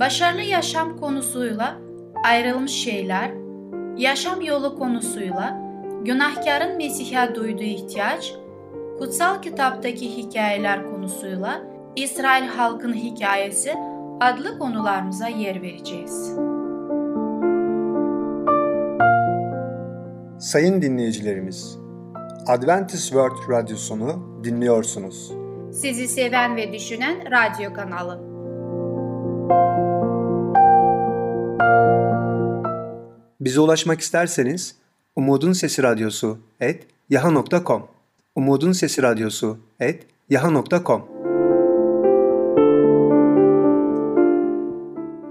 başarılı yaşam konusuyla ayrılmış şeyler, yaşam yolu konusuyla günahkarın Mesih'e duyduğu ihtiyaç, kutsal kitaptaki hikayeler konusuyla İsrail halkının hikayesi adlı konularımıza yer vereceğiz. Sayın dinleyicilerimiz, Adventist World Radyosunu dinliyorsunuz. Sizi seven ve düşünen radyo kanalı. Bize ulaşmak isterseniz Umutun Sesi Radyosu et yaha.com Umutun Sesi Radyosu et yaha.com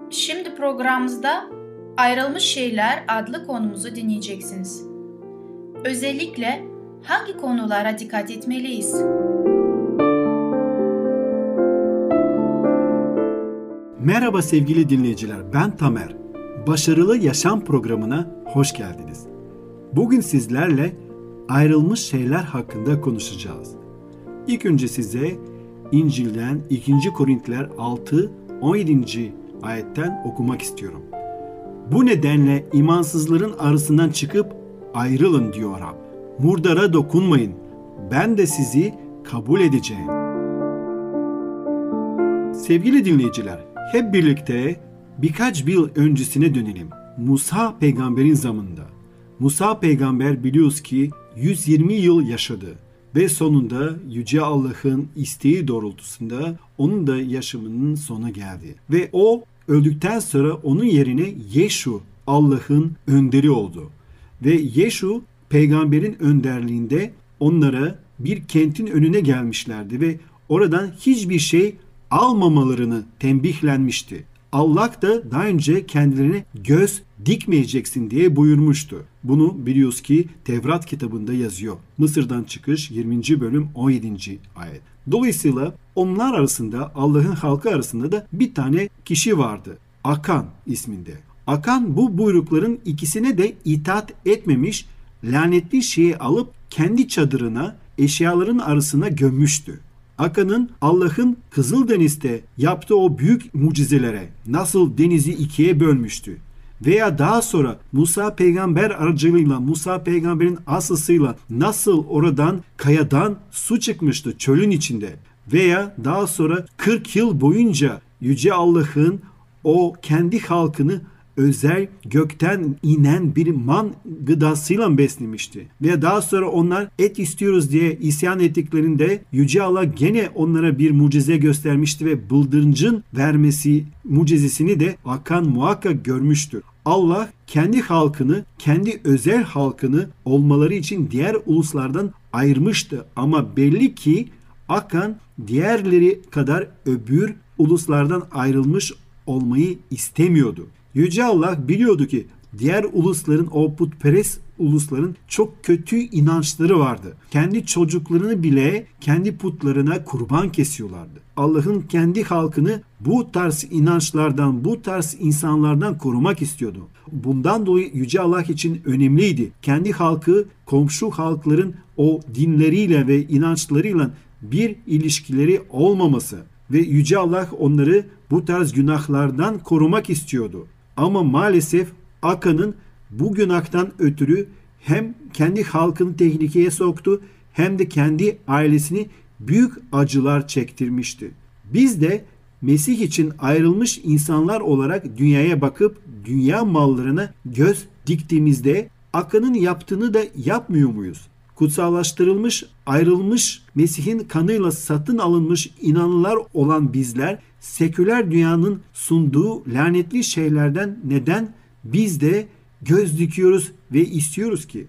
Şimdi programımızda Ayrılmış Şeyler adlı konumuzu dinleyeceksiniz. Özellikle hangi konulara dikkat etmeliyiz? Merhaba sevgili dinleyiciler, ben Tamer. Başarılı Yaşam programına hoş geldiniz. Bugün sizlerle ayrılmış şeyler hakkında konuşacağız. İlk önce size İncil'den 2. Korintliler 6 17. ayetten okumak istiyorum. Bu nedenle imansızların arasından çıkıp ayrılın diyor Rab. Murdara dokunmayın. Ben de sizi kabul edeceğim. Sevgili dinleyiciler, hep birlikte birkaç yıl öncesine dönelim. Musa peygamberin zamanında. Musa peygamber biliyoruz ki 120 yıl yaşadı ve sonunda Yüce Allah'ın isteği doğrultusunda onun da yaşamının sona geldi. Ve o öldükten sonra onun yerine Yeşu Allah'ın önderi oldu. Ve Yeşu peygamberin önderliğinde onlara bir kentin önüne gelmişlerdi ve oradan hiçbir şey almamalarını tembihlenmişti. Allah da daha önce kendilerine göz dikmeyeceksin diye buyurmuştu. Bunu biliyoruz ki Tevrat kitabında yazıyor. Mısır'dan çıkış 20. bölüm 17. ayet. Dolayısıyla onlar arasında Allah'ın halkı arasında da bir tane kişi vardı. Akan isminde. Akan bu buyrukların ikisine de itaat etmemiş, lanetli şeyi alıp kendi çadırına eşyaların arasına gömmüştü. Akan'ın Allah'ın Kızıldeniz'de yaptığı o büyük mucizelere nasıl denizi ikiye bölmüştü? Veya daha sonra Musa peygamber aracılığıyla Musa peygamberin asısıyla nasıl oradan kayadan su çıkmıştı çölün içinde? Veya daha sonra 40 yıl boyunca Yüce Allah'ın o kendi halkını özel gökten inen bir man gıdasıyla beslemişti. Ve daha sonra onlar et istiyoruz diye isyan ettiklerinde Yüce Allah gene onlara bir mucize göstermişti ve bıldırıncın vermesi mucizesini de Akan muhakkak görmüştür. Allah kendi halkını, kendi özel halkını olmaları için diğer uluslardan ayırmıştı. Ama belli ki Akan diğerleri kadar öbür uluslardan ayrılmış olmayı istemiyordu. Yüce Allah biliyordu ki diğer ulusların o putperest ulusların çok kötü inançları vardı. Kendi çocuklarını bile kendi putlarına kurban kesiyorlardı. Allah'ın kendi halkını bu tarz inançlardan, bu tarz insanlardan korumak istiyordu. Bundan dolayı Yüce Allah için önemliydi. Kendi halkı komşu halkların o dinleriyle ve inançlarıyla bir ilişkileri olmaması ve Yüce Allah onları bu tarz günahlardan korumak istiyordu. Ama maalesef Akan'ın bu günahtan ötürü hem kendi halkını tehlikeye soktu hem de kendi ailesini büyük acılar çektirmişti. Biz de Mesih için ayrılmış insanlar olarak dünyaya bakıp dünya mallarına göz diktiğimizde Akan'ın yaptığını da yapmıyor muyuz? Kutsallaştırılmış, ayrılmış, Mesih'in kanıyla satın alınmış inanlılar olan bizler seküler dünyanın sunduğu lanetli şeylerden neden biz de göz dikiyoruz ve istiyoruz ki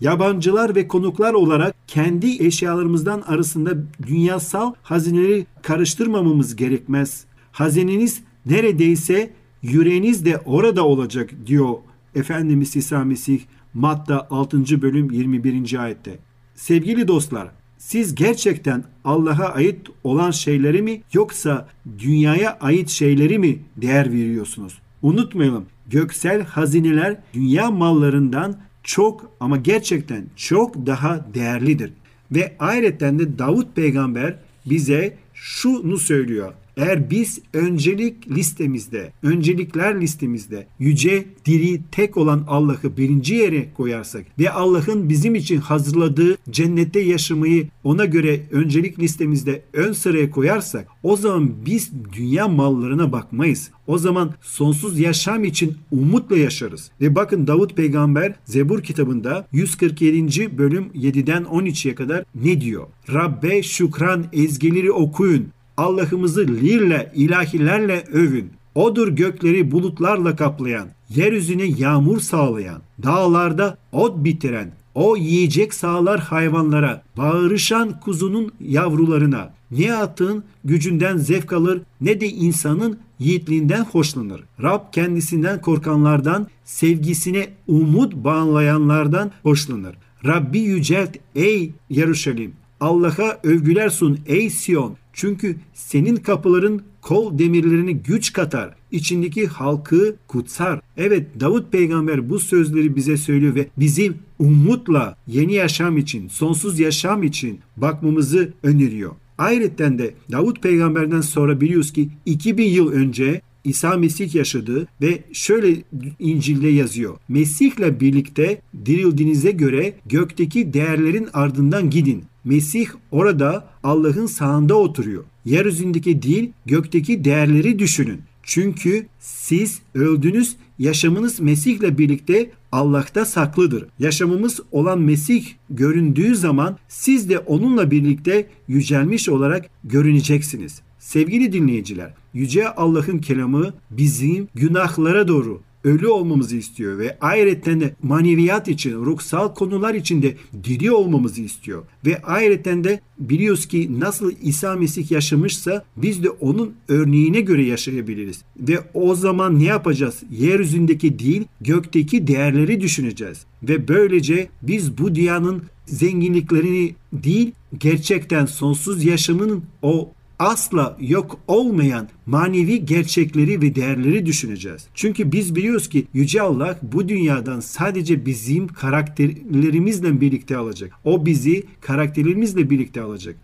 yabancılar ve konuklar olarak kendi eşyalarımızdan arasında dünyasal hazineleri karıştırmamamız gerekmez. Hazineniz Neredeyse yüreğiniz de orada olacak diyor Efendimiz İsa Mesih Matta 6. bölüm 21. ayette. Sevgili dostlar, siz gerçekten Allah'a ait olan şeyleri mi yoksa dünyaya ait şeyleri mi değer veriyorsunuz? Unutmayalım, göksel hazineler dünya mallarından çok ama gerçekten çok daha değerlidir. Ve ayrıca de Davut peygamber bize şunu söylüyor. Eğer biz öncelik listemizde, öncelikler listemizde yüce, diri, tek olan Allah'ı birinci yere koyarsak ve Allah'ın bizim için hazırladığı cennette yaşamayı ona göre öncelik listemizde ön sıraya koyarsak o zaman biz dünya mallarına bakmayız. O zaman sonsuz yaşam için umutla yaşarız. Ve bakın Davut peygamber Zebur kitabında 147. bölüm 7'den 13'ye kadar ne diyor? Rabbe şükran ezgileri okuyun. Allah'ımızı lirle, ilahilerle övün. Odur gökleri bulutlarla kaplayan, yeryüzüne yağmur sağlayan, dağlarda ot bitiren, o yiyecek sağlar hayvanlara, bağırışan kuzunun yavrularına. Ne atın gücünden zevk alır ne de insanın yiğitliğinden hoşlanır. Rab kendisinden korkanlardan, sevgisine umut bağlayanlardan hoşlanır. Rabbi yücelt ey Yeruşalim. Allah'a övgüler sun ey Siyon. Çünkü senin kapıların kol demirlerini güç katar. içindeki halkı kutsar. Evet Davut peygamber bu sözleri bize söylüyor ve bizi umutla yeni yaşam için, sonsuz yaşam için bakmamızı öneriyor. Ayrıca de Davut peygamberden sonra biliyoruz ki 2000 yıl önce İsa Mesih yaşadı ve şöyle İncil'de yazıyor. Mesih'le birlikte dirildiğinize göre gökteki değerlerin ardından gidin. Mesih orada Allah'ın sağında oturuyor. Yeryüzündeki değil gökteki değerleri düşünün. Çünkü siz öldünüz, yaşamınız Mesih'le birlikte Allah'ta saklıdır. Yaşamımız olan Mesih göründüğü zaman siz de onunla birlikte yücelmiş olarak görüneceksiniz. Sevgili dinleyiciler, Yüce Allah'ın kelamı bizim günahlara doğru ölü olmamızı istiyor ve ayrıca de maneviyat için, ruhsal konular için de diri olmamızı istiyor. Ve ayrıca de biliyoruz ki nasıl İsa Mesih yaşamışsa biz de onun örneğine göre yaşayabiliriz. Ve o zaman ne yapacağız? Yeryüzündeki değil, gökteki değerleri düşüneceğiz. Ve böylece biz bu dünyanın zenginliklerini değil, gerçekten sonsuz yaşamının o asla yok olmayan manevi gerçekleri ve değerleri düşüneceğiz. Çünkü biz biliyoruz ki Yüce Allah bu dünyadan sadece bizim karakterlerimizle birlikte alacak. O bizi karakterlerimizle birlikte alacak.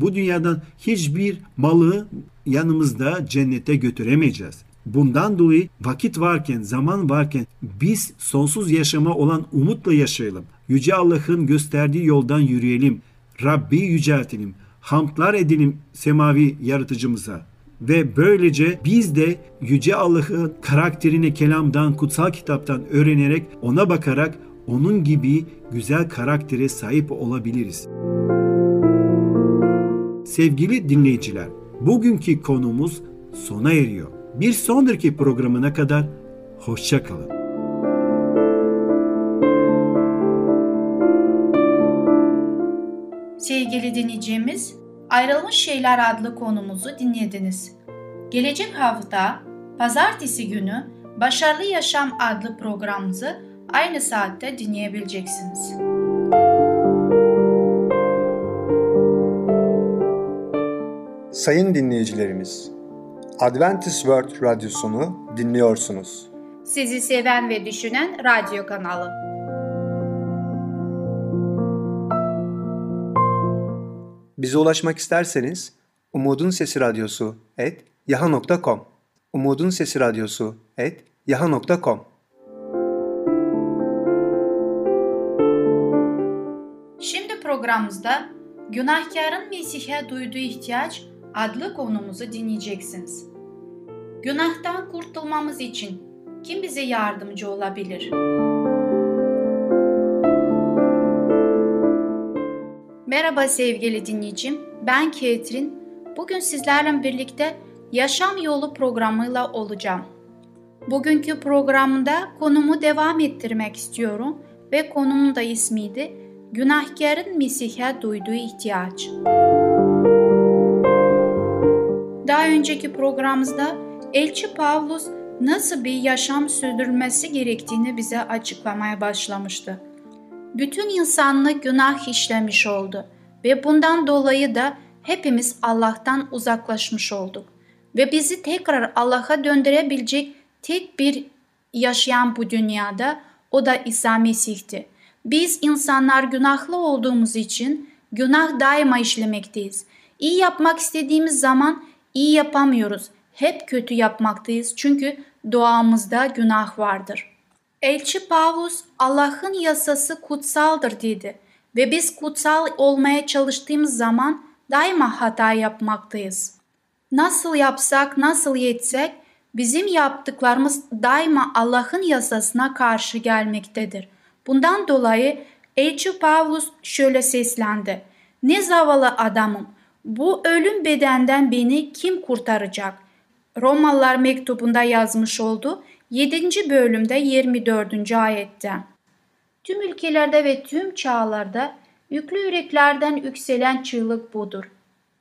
Bu dünyadan hiçbir malı yanımızda cennete götüremeyeceğiz. Bundan dolayı vakit varken, zaman varken biz sonsuz yaşama olan umutla yaşayalım. Yüce Allah'ın gösterdiği yoldan yürüyelim. Rabbi yüceltelim hamdlar edelim semavi yaratıcımıza. Ve böylece biz de Yüce Allah'ın karakterini kelamdan, kutsal kitaptan öğrenerek, ona bakarak onun gibi güzel karaktere sahip olabiliriz. Sevgili dinleyiciler, bugünkü konumuz sona eriyor. Bir sonraki programına kadar hoşçakalın. Sevgili dinleyicimiz, Ayrılmış Şeyler adlı konumuzu dinlediniz. Gelecek hafta pazartesi günü Başarılı Yaşam adlı programımızı aynı saatte dinleyebileceksiniz. Sayın dinleyicilerimiz, Adventist World Radyosunu dinliyorsunuz. Sizi seven ve düşünen radyo kanalı. Bize ulaşmak isterseniz Umutun Sesi Radyosu et yaha.com Umutun Sesi Radyosu et yaha.com Şimdi programımızda Günahkarın Mesih'e duyduğu ihtiyaç adlı konumuzu dinleyeceksiniz. Günahtan kurtulmamız için kim bize yardımcı olabilir? Merhaba sevgili dinleyicim, ben Ketrin. Bugün sizlerle birlikte Yaşam Yolu programıyla olacağım. Bugünkü programda konumu devam ettirmek istiyorum ve konumun da ismiydi Günahkarın Mesih'e duyduğu ihtiyaç. Daha önceki programımızda Elçi Pavlus nasıl bir yaşam sürdürmesi gerektiğini bize açıklamaya başlamıştı. Bütün insanlık günah işlemiş oldu ve bundan dolayı da hepimiz Allah'tan uzaklaşmış olduk ve bizi tekrar Allah'a döndürebilecek tek bir yaşayan bu dünyada o da İsa Mesih'ti. Biz insanlar günahlı olduğumuz için günah daima işlemekteyiz. İyi yapmak istediğimiz zaman iyi yapamıyoruz. Hep kötü yapmaktayız çünkü doğamızda günah vardır. Elçi Pavlus Allah'ın yasası kutsaldır dedi ve biz kutsal olmaya çalıştığımız zaman daima hata yapmaktayız. Nasıl yapsak, nasıl yetsek bizim yaptıklarımız daima Allah'ın yasasına karşı gelmektedir. Bundan dolayı Elçi Pavlus şöyle seslendi. Ne zavallı adamım, bu ölüm bedenden beni kim kurtaracak? Romalılar mektubunda yazmış oldu 7. bölümde 24. ayette. Tüm ülkelerde ve tüm çağlarda yüklü yüreklerden yükselen çığlık budur.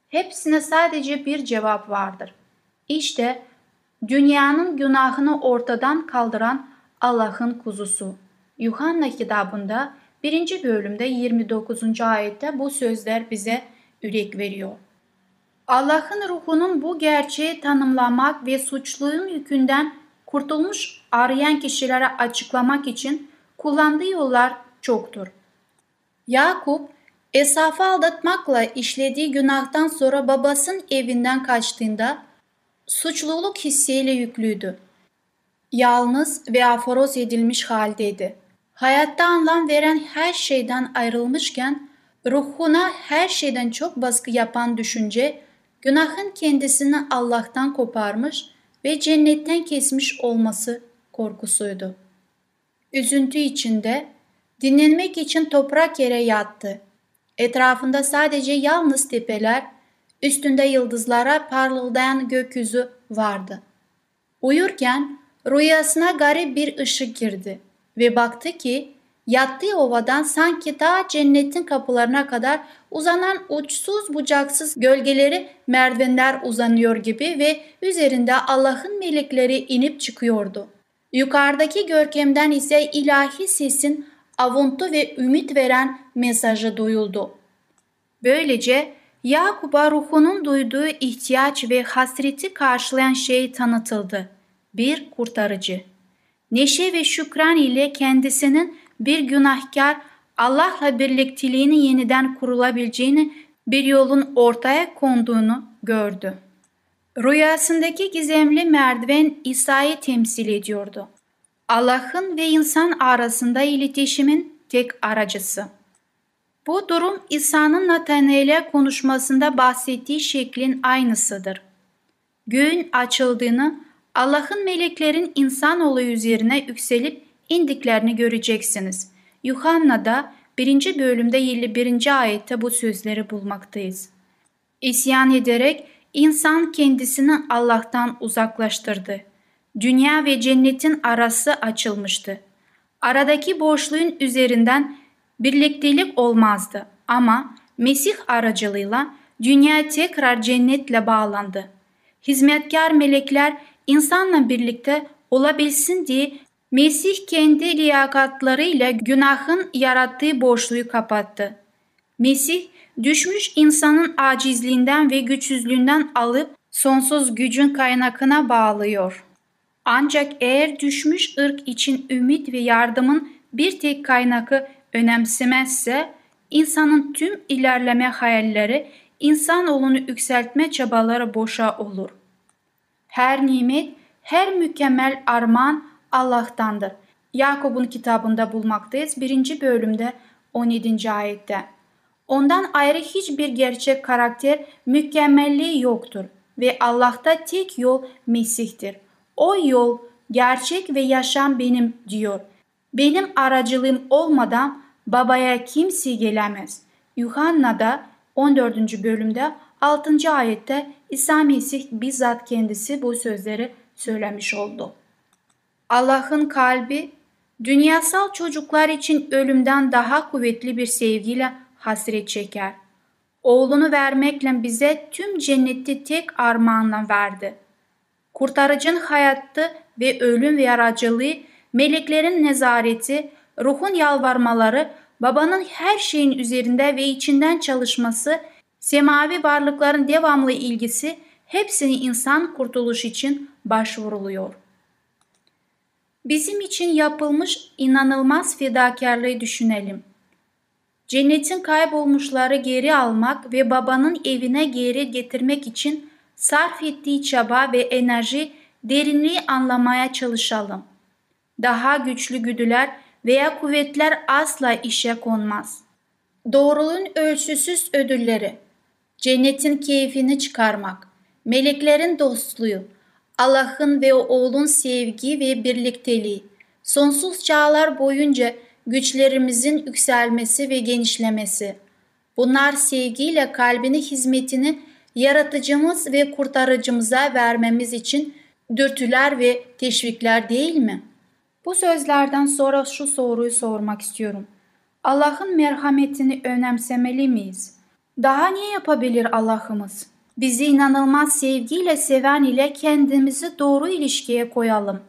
Hepsine sadece bir cevap vardır. İşte dünyanın günahını ortadan kaldıran Allah'ın kuzusu. Yuhanna kitabında 1. bölümde 29. ayette bu sözler bize ürek veriyor. Allah'ın ruhunun bu gerçeği tanımlamak ve suçluluğun yükünden kurtulmuş arayan kişilere açıklamak için kullandığı yollar çoktur. Yakup, Esaf'ı aldatmakla işlediği günahtan sonra babasının evinden kaçtığında suçluluk hissiyle yüklüydü. Yalnız ve aforoz edilmiş haldeydi. Hayatta anlam veren her şeyden ayrılmışken ruhuna her şeyden çok baskı yapan düşünce günahın kendisini Allah'tan koparmış ve cennetten kesmiş olması korkusuydu. Üzüntü içinde dinlenmek için toprak yere yattı. Etrafında sadece yalnız tepeler, üstünde yıldızlara parıldayan gökyüzü vardı. Uyurken rüyasına garip bir ışık girdi ve baktı ki yattığı ovadan sanki daha cennetin kapılarına kadar uzanan uçsuz bucaksız gölgeleri merdivenler uzanıyor gibi ve üzerinde Allah'ın melekleri inip çıkıyordu. Yukarıdaki görkemden ise ilahi sesin avuntu ve ümit veren mesajı duyuldu. Böylece Yakup'a ruhunun duyduğu ihtiyaç ve hasreti karşılayan şey tanıtıldı. Bir kurtarıcı. Neşe ve şükran ile kendisinin bir günahkar Allah'la birlikteliğini yeniden kurulabileceğini bir yolun ortaya konduğunu gördü. Rüyasındaki gizemli merdiven İsa'yı temsil ediyordu. Allah'ın ve insan arasında iletişimin tek aracısı. Bu durum İsa'nın Nathanael'e konuşmasında bahsettiği şeklin aynısıdır. Göğün açıldığını, Allah'ın meleklerin insanoğlu üzerine yükselip indiklerini göreceksiniz. Yuhanna'da 1. bölümde 51. ayette bu sözleri bulmaktayız. İsyan ederek insan kendisini Allah'tan uzaklaştırdı. Dünya ve cennetin arası açılmıştı. Aradaki boşluğun üzerinden birliktelik olmazdı ama Mesih aracılığıyla dünya tekrar cennetle bağlandı. Hizmetkar melekler insanla birlikte olabilsin diye Mesih kendi liyakatlarıyla günahın yarattığı boşluğu kapattı. Mesih düşmüş insanın acizliğinden ve güçsüzlüğünden alıp sonsuz gücün kaynakına bağlıyor. Ancak eğer düşmüş ırk için ümit ve yardımın bir tek kaynakı önemsemezse insanın tüm ilerleme hayalleri insanoğlunu yükseltme çabaları boşa olur. Her nimet, her mükemmel armağan Allah'tandır. Yakup'un kitabında bulmaktayız. 1. bölümde 17. ayette. Ondan ayrı hiçbir gerçek karakter mükemmelliği yoktur ve Allah'ta tek yol Mesih'tir. O yol, gerçek ve yaşam benim diyor. Benim aracılığım olmadan babaya kimse gelemez. Yuhanna'da 14. bölümde 6. ayette İsa Mesih bizzat kendisi bu sözleri söylemiş oldu. Allah'ın kalbi dünyasal çocuklar için ölümden daha kuvvetli bir sevgiyle hasret çeker. Oğlunu vermekle bize tüm cenneti tek armağanla verdi. kurtarıcın hayatı ve ölüm ve aracılığı, meleklerin nezareti, ruhun yalvarmaları, babanın her şeyin üzerinde ve içinden çalışması, semavi varlıkların devamlı ilgisi, hepsini insan kurtuluş için başvuruluyor. Bizim için yapılmış inanılmaz fedakarlığı düşünelim. Cennetin kaybolmuşları geri almak ve babanın evine geri getirmek için sarf ettiği çaba ve enerji derinliği anlamaya çalışalım. Daha güçlü güdüler veya kuvvetler asla işe konmaz. Doğruluğun ölçüsüz ödülleri, cennetin keyfini çıkarmak, meleklerin dostluğu, Allah'ın ve oğlun sevgi ve birlikteliği, sonsuz çağlar boyunca güçlerimizin yükselmesi ve genişlemesi. Bunlar sevgiyle kalbini hizmetini yaratıcımız ve kurtarıcımıza vermemiz için dürtüler ve teşvikler değil mi? Bu sözlerden sonra şu soruyu sormak istiyorum. Allah'ın merhametini önemsemeli miyiz? Daha ne yapabilir Allah'ımız? Bizi inanılmaz sevgiyle seven ile kendimizi doğru ilişkiye koyalım.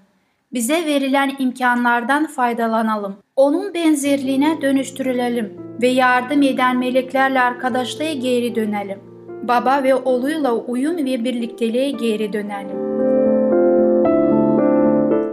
Bize verilen imkanlardan faydalanalım. Onun benzerliğine dönüştürülelim ve yardım eden meleklerle arkadaşlığa geri dönelim. Baba ve oğluyla uyum ve birlikteliğe geri dönelim.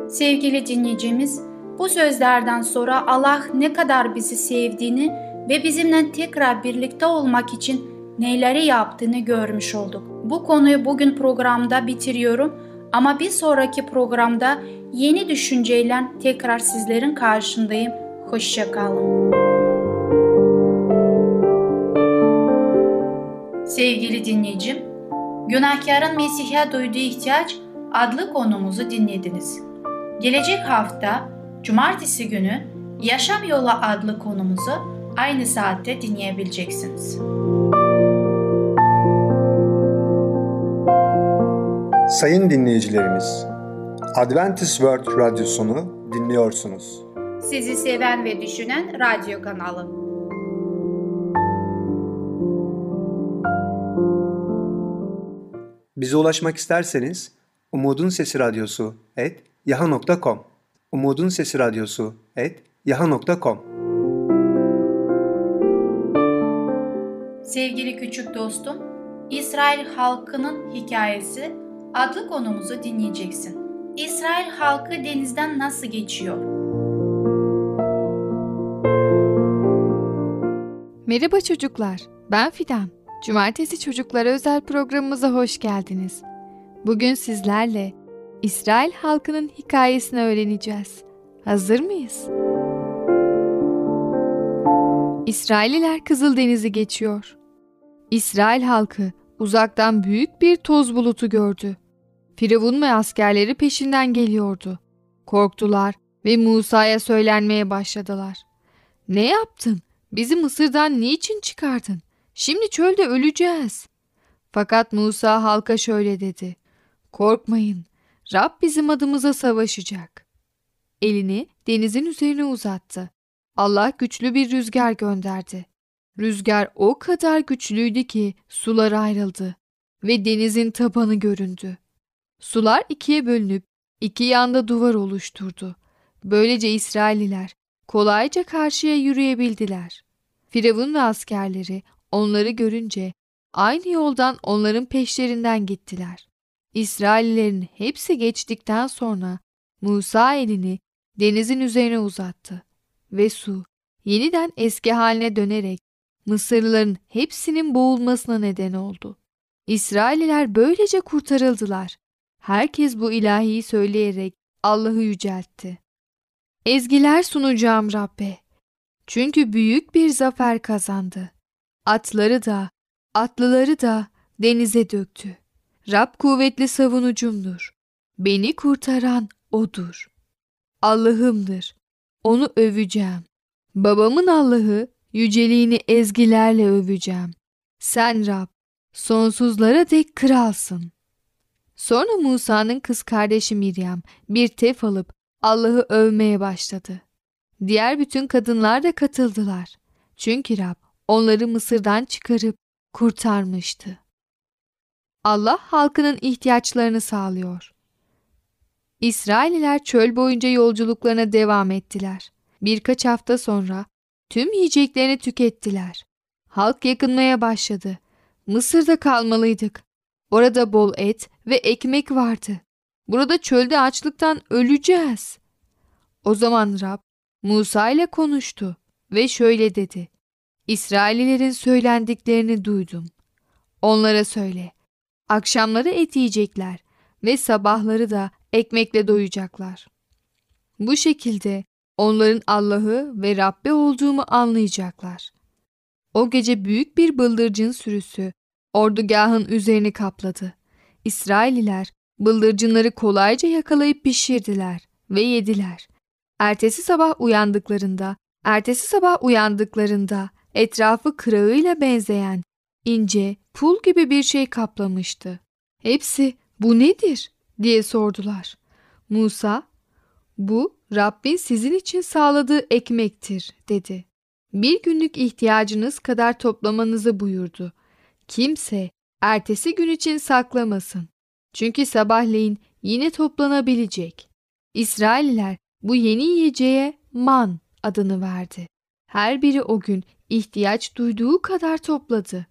Sevgili dinleyicimiz, bu sözlerden sonra Allah ne kadar bizi sevdiğini ve bizimle tekrar birlikte olmak için neleri yaptığını görmüş olduk. Bu konuyu bugün programda bitiriyorum ama bir sonraki programda yeni düşünceyle tekrar sizlerin karşındayım. Hoşçakalın. Sevgili dinleyicim, Günahkarın Mesih'e duyduğu ihtiyaç adlı konumuzu dinlediniz. Gelecek hafta Cumartesi günü Yaşam Yolu adlı konumuzu aynı saatte dinleyebileceksiniz. Sayın dinleyicilerimiz, Adventist World Radyosunu dinliyorsunuz. Sizi seven ve düşünen radyo kanalı. Bize ulaşmak isterseniz Umutun Sesi Radyosu et yaha.com Umutun Sesi Radyosu et yaha.com Sevgili küçük dostum, İsrail halkının hikayesi adlı konumuzu dinleyeceksin. İsrail halkı denizden nasıl geçiyor? Merhaba çocuklar, ben Fidan. Cumartesi Çocuklara özel programımıza hoş geldiniz. Bugün sizlerle İsrail halkının hikayesini öğreneceğiz. Hazır mıyız? İsraililer Kızıldeniz'i geçiyor. İsrail halkı uzaktan büyük bir toz bulutu gördü. Firavun ve askerleri peşinden geliyordu. Korktular ve Musa'ya söylenmeye başladılar. Ne yaptın? Bizi Mısır'dan niçin çıkardın? Şimdi çölde öleceğiz. Fakat Musa halka şöyle dedi. Korkmayın, Rab bizim adımıza savaşacak. Elini denizin üzerine uzattı. Allah güçlü bir rüzgar gönderdi. Rüzgar o kadar güçlüydü ki sular ayrıldı ve denizin tabanı göründü. Sular ikiye bölünüp iki yanda duvar oluşturdu. Böylece İsrailliler kolayca karşıya yürüyebildiler. Firavun ve askerleri onları görünce aynı yoldan onların peşlerinden gittiler. İsraillilerin hepsi geçtikten sonra Musa elini denizin üzerine uzattı ve su yeniden eski haline dönerek Mısırlıların hepsinin boğulmasına neden oldu. İsrailliler böylece kurtarıldılar. Herkes bu ilahiyi söyleyerek Allah'ı yüceltti. Ezgiler sunacağım Rabbe. Çünkü büyük bir zafer kazandı. Atları da, atlıları da denize döktü. Rab kuvvetli savunucumdur. Beni kurtaran O'dur. Allah'ımdır. Onu öveceğim. Babamın Allah'ı yüceliğini ezgilerle öveceğim. Sen Rab, sonsuzlara dek kralsın. Sonra Musa'nın kız kardeşi Miryam bir tef alıp Allah'ı övmeye başladı. Diğer bütün kadınlar da katıldılar. Çünkü Rab onları Mısır'dan çıkarıp kurtarmıştı. Allah halkının ihtiyaçlarını sağlıyor. İsraililer çöl boyunca yolculuklarına devam ettiler. Birkaç hafta sonra tüm yiyeceklerini tükettiler. Halk yakınmaya başladı. Mısır'da kalmalıydık. Orada bol et ve ekmek vardı. Burada çölde açlıktan öleceğiz. O zaman Rab Musa ile konuştu ve şöyle dedi. İsraililerin söylendiklerini duydum. Onlara söyle. Akşamları et yiyecekler ve sabahları da ekmekle doyacaklar. Bu şekilde onların Allah'ı ve Rabbi olduğumu anlayacaklar. O gece büyük bir bıldırcın sürüsü ordugahın üzerini kapladı. İsraililer bıldırcınları kolayca yakalayıp pişirdiler ve yediler. Ertesi sabah uyandıklarında, ertesi sabah uyandıklarında etrafı kırağıyla benzeyen ince, pul gibi bir şey kaplamıştı. Hepsi bu nedir diye sordular. Musa, bu Rabbin sizin için sağladığı ekmektir dedi. Bir günlük ihtiyacınız kadar toplamanızı buyurdu. Kimse ertesi gün için saklamasın. Çünkü sabahleyin yine toplanabilecek. İsraililer bu yeni yiyeceğe man adını verdi. Her biri o gün ihtiyaç duyduğu kadar topladı.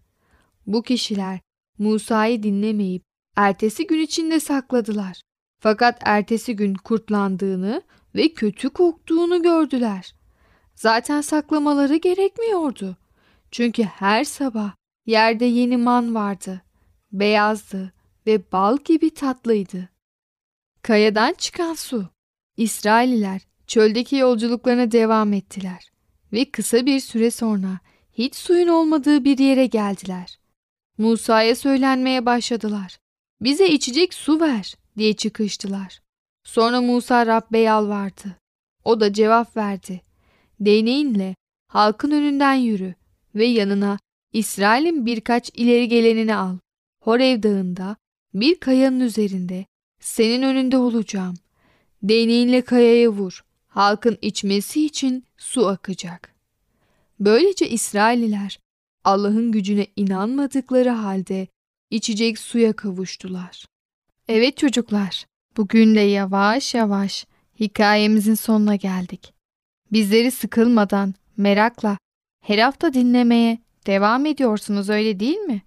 Bu kişiler Musa'yı dinlemeyip ertesi gün içinde sakladılar. Fakat ertesi gün kurtlandığını ve kötü koktuğunu gördüler. Zaten saklamaları gerekmiyordu. Çünkü her sabah yerde yeni man vardı. Beyazdı ve bal gibi tatlıydı. Kayadan çıkan su. İsraililer çöldeki yolculuklarına devam ettiler ve kısa bir süre sonra hiç suyun olmadığı bir yere geldiler. Musa'ya söylenmeye başladılar. Bize içecek su ver diye çıkıştılar. Sonra Musa Rabbe yalvardı. O da cevap verdi. Değneğinle halkın önünden yürü ve yanına İsrail'in birkaç ileri gelenini al. Horev dağında bir kayanın üzerinde senin önünde olacağım. Değneğinle kayaya vur. Halkın içmesi için su akacak. Böylece İsraililer Allah'ın gücüne inanmadıkları halde içecek suya kavuştular. Evet çocuklar, bugün de yavaş yavaş hikayemizin sonuna geldik. Bizleri sıkılmadan, merakla her hafta dinlemeye devam ediyorsunuz öyle değil mi?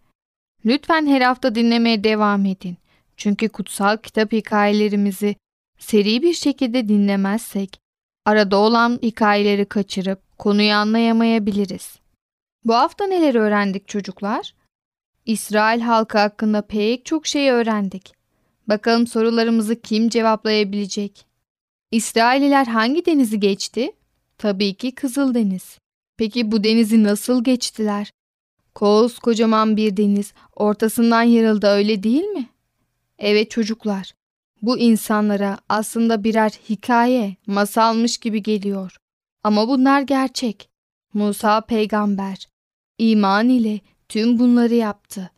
Lütfen her hafta dinlemeye devam edin. Çünkü kutsal kitap hikayelerimizi seri bir şekilde dinlemezsek arada olan hikayeleri kaçırıp konuyu anlayamayabiliriz. Bu hafta neler öğrendik çocuklar? İsrail halkı hakkında pek çok şey öğrendik. Bakalım sorularımızı kim cevaplayabilecek? İsraililer hangi denizi geçti? Tabii ki Kızıldeniz. Peki bu denizi nasıl geçtiler? kocaman bir deniz ortasından yarıldı öyle değil mi? Evet çocuklar. Bu insanlara aslında birer hikaye, masalmış gibi geliyor. Ama bunlar gerçek. Musa peygamber iman ile tüm bunları yaptı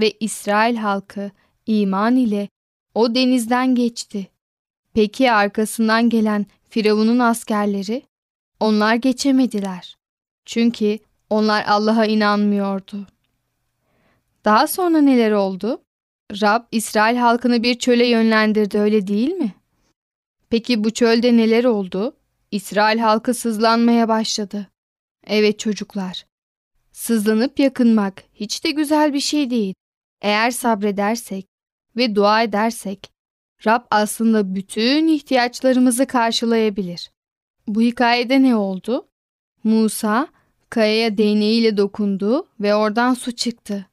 ve İsrail halkı iman ile o denizden geçti. Peki arkasından gelen Firavun'un askerleri? Onlar geçemediler. Çünkü onlar Allah'a inanmıyordu. Daha sonra neler oldu? Rab İsrail halkını bir çöle yönlendirdi öyle değil mi? Peki bu çölde neler oldu? İsrail halkı sızlanmaya başladı. Evet çocuklar. Sızlanıp yakınmak hiç de güzel bir şey değil. Eğer sabredersek ve dua edersek Rab aslında bütün ihtiyaçlarımızı karşılayabilir. Bu hikayede ne oldu? Musa kayaya değneğiyle dokundu ve oradan su çıktı.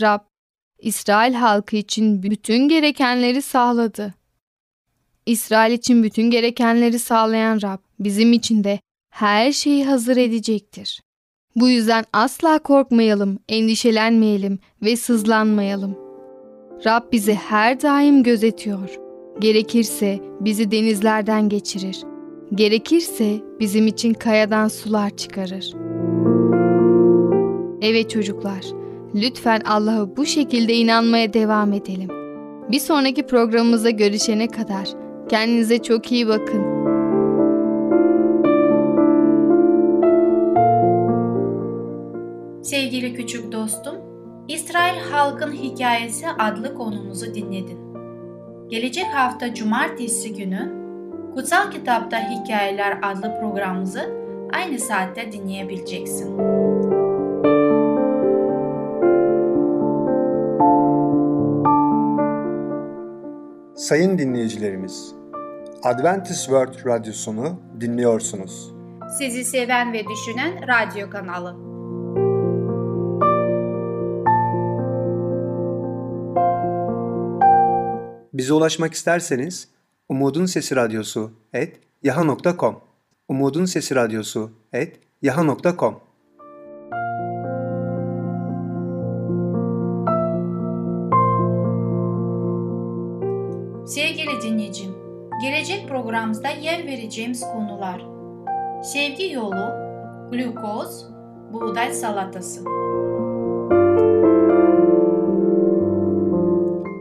Rab İsrail halkı için bütün gerekenleri sağladı. İsrail için bütün gerekenleri sağlayan Rab bizim için de her şeyi hazır edecektir. Bu yüzden asla korkmayalım, endişelenmeyelim ve sızlanmayalım. Rab bizi her daim gözetiyor. Gerekirse bizi denizlerden geçirir. Gerekirse bizim için kayadan sular çıkarır. Evet çocuklar, lütfen Allah'a bu şekilde inanmaya devam edelim. Bir sonraki programımıza görüşene kadar kendinize çok iyi bakın. Sevgili küçük dostum, İsrail halkın hikayesi adlı konumuzu dinledin. Gelecek hafta cumartesi günü Kutsal Kitapta Hikayeler adlı programımızı aynı saatte dinleyebileceksin. Sayın dinleyicilerimiz, Adventist World Radyosunu dinliyorsunuz. Sizi seven ve düşünen radyo kanalı. Bize ulaşmak isterseniz Umutun Sesi Radyosu et yaha.com Umutun Sesi Radyosu et yaha.com Sevgili dinleyicim, gelecek programımızda yer vereceğimiz konular. Sevgi yolu, glukoz, buğday salatası.